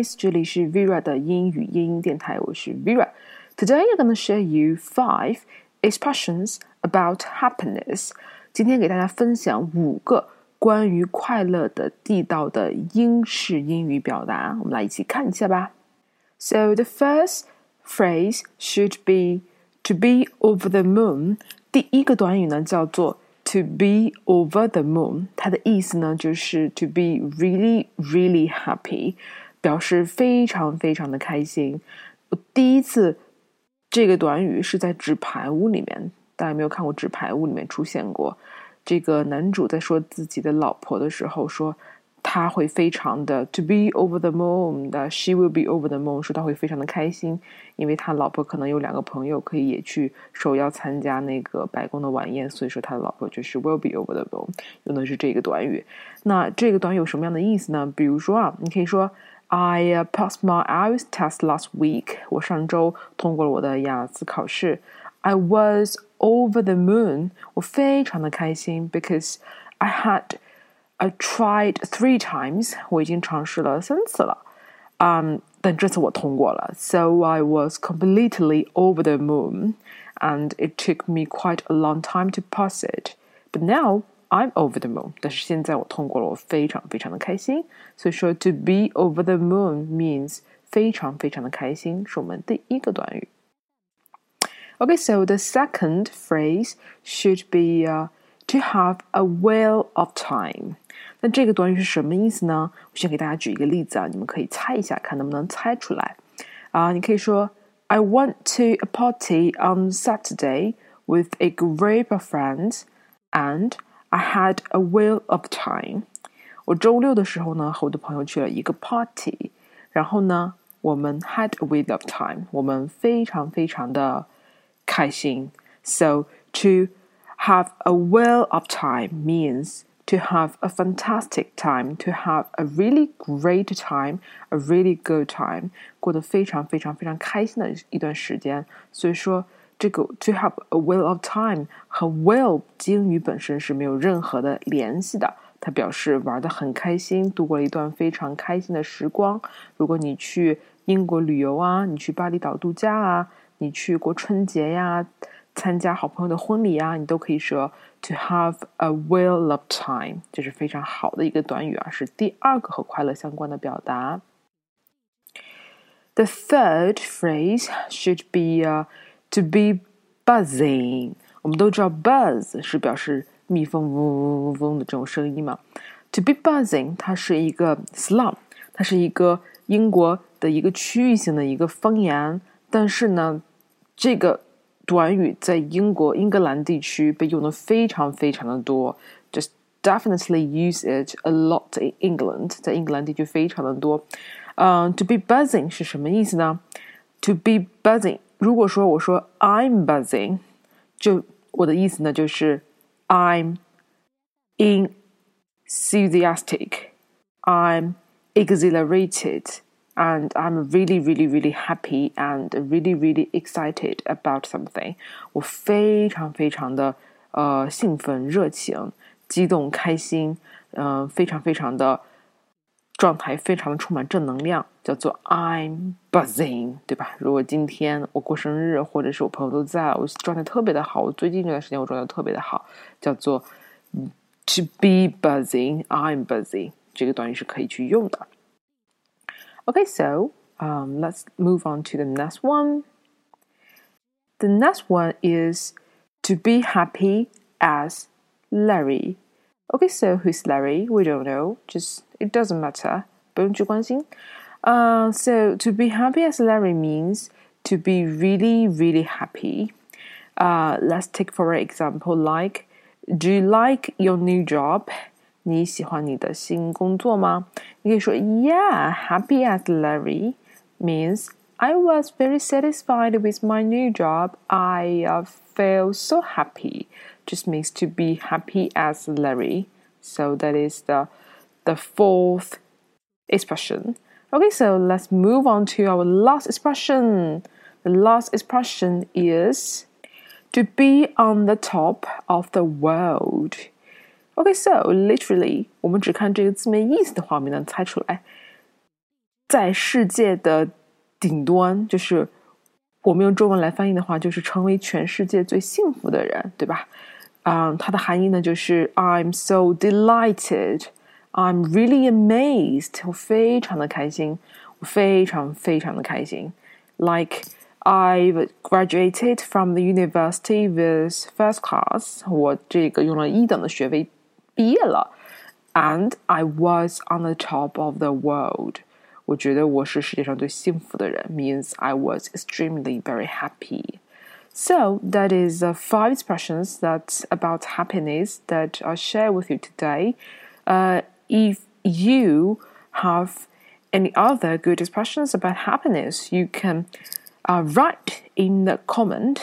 guys，这里是 Vera 的英语英音电台，我是 Vera。Today I'm gonna share you five expressions about happiness。今天给大家分享五个关于快乐的地道的英式英语表达，我们来一起看一下吧。So the first phrase should be to be over the moon。第一个短语呢叫做 to be over the moon，它的意思呢就是 to be really really happy， 表示非常非常的开心。我第一次这个短语是在《纸牌屋》里面，大家没有看过《纸牌屋》里面出现过？这个男主在说自己的老婆的时候说。他会非常的 to be over the moon 的，she will be over the moon，说他会非常的开心，因为他老婆可能有两个朋友可以也去受邀参加那个白宫的晚宴，所以说他的老婆就是 will be over the moon，用的是这个短语。那这个短语有什么样的意思呢？比如说啊，你可以说 I passed my IELTS test last week，我上周通过了我的雅思考试。I was over the moon，我非常的开心，because I had I tried three times，我已经尝试了三次了，嗯，但这次我通过了。So I was completely over the moon, and it took me quite a long time to pass it. But now I'm over the moon. 但是现在我通过了，我非常非常的开心。所以说，to be over the moon means 非常非常的开心，是我们第一个短语。Okay, so the second phrase should be uh, to have a whale of time. 那这个短语是什么意思呢？我先给大家举一个例子啊，你们可以猜一下，看能不能猜出来啊。你可以说，I went to a party on Saturday with a group of friends, and I had a whale of time。我周六的时候呢，和我的朋友去了一个 party，然后呢，我们 had a whale of time，我们非常非常的开心。So to have a whale of time means to have a fantastic time, to have a really great time, a really good time，过得非常非常非常开心的一段时间。所以说， 这个 to have a whale of time 和 whale 英语本身是没有任何的联系的。它表示玩的很开心，度过了一段非常开心的时光。如果你去英国旅游啊，你去巴厘岛度假啊，你去过春节呀。参加好朋友的婚礼啊，你都可以说 to have a well of time，这是非常好的一个短语啊，是第二个和快乐相关的表达。The third phrase should be uh, to be buzzing。我们都知道 buzz 是表示蜜蜂嗡嗡嗡嗡的这种声音嘛。To be buzzing，它是一个 slang，它是一个英国的一个区域性的一个方言，但是呢，这个短语在英国英格兰地区被用的非常非常的多，just definitely use it a lot in England，在英格兰地区非常的多。嗯、，To be buzzing 是什么意思呢？To be buzzing，如果说我说 I'm buzzing，就我的意思呢就是 I'm enthusiastic，I'm exhilarated。and I'm really, really, really happy and really, really excited about something。我非常非常的呃兴奋、热情、激动、开心，嗯、呃，非常非常的 状态非常的充满正能量，叫做 I'm buzzing，对吧？如果今天我过生日，或者是我朋友都在，我状态特别的好，我最近这段时间我状态特别的好，叫做 to be buzzing，I'm busy，这个短语是可以去用的。Okay, so um, let's move on to the next one. The next one is to be happy as Larry. Okay, so who's Larry? We don't know. Just it doesn't matter. 不用去关心. Uh, so to be happy as Larry means to be really, really happy. Uh, let's take for example, like, do you like your new job? 你喜欢你的新工作吗？你可以说 Yeah, happy as Larry means I was very satisfied with my new job. I uh, feel so happy. Just means to be happy as Larry. So that is the the fourth expression. Okay, so let's move on to our last expression. The last expression is to be on the top of the world. Okay, so literally，我们只看这个字面意思的话，我们能猜出来 在世界的 顶端，就是我们用中文来翻译的话，就是成为全世界最幸福的人，对吧？嗯，它的含义呢，就是 I'm so delighted, I'm really amazed，我非常的开心，我非常非常的开心。Like I've graduated from the university with first class，我这个用了一等的学位毕业了，and I was on the top of the world。 我觉得我是世界上最幸福的人，means I was extremely very happy。so that is uh, five expressions that about happiness that I share with you today. Uh, if you have any other good expressions about happiness, you can uh, write in the comment.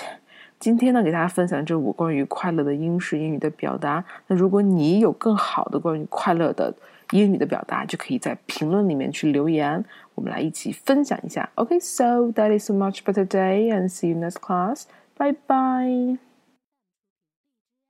今天呢，给大家分享这五关于快乐的英式英语的表达。那如果你有更好的关于快乐的英语的表达，就可以在评论里面去留言，我们来一起分享一下。OK，so that is so much for today, and see you next class. 拜拜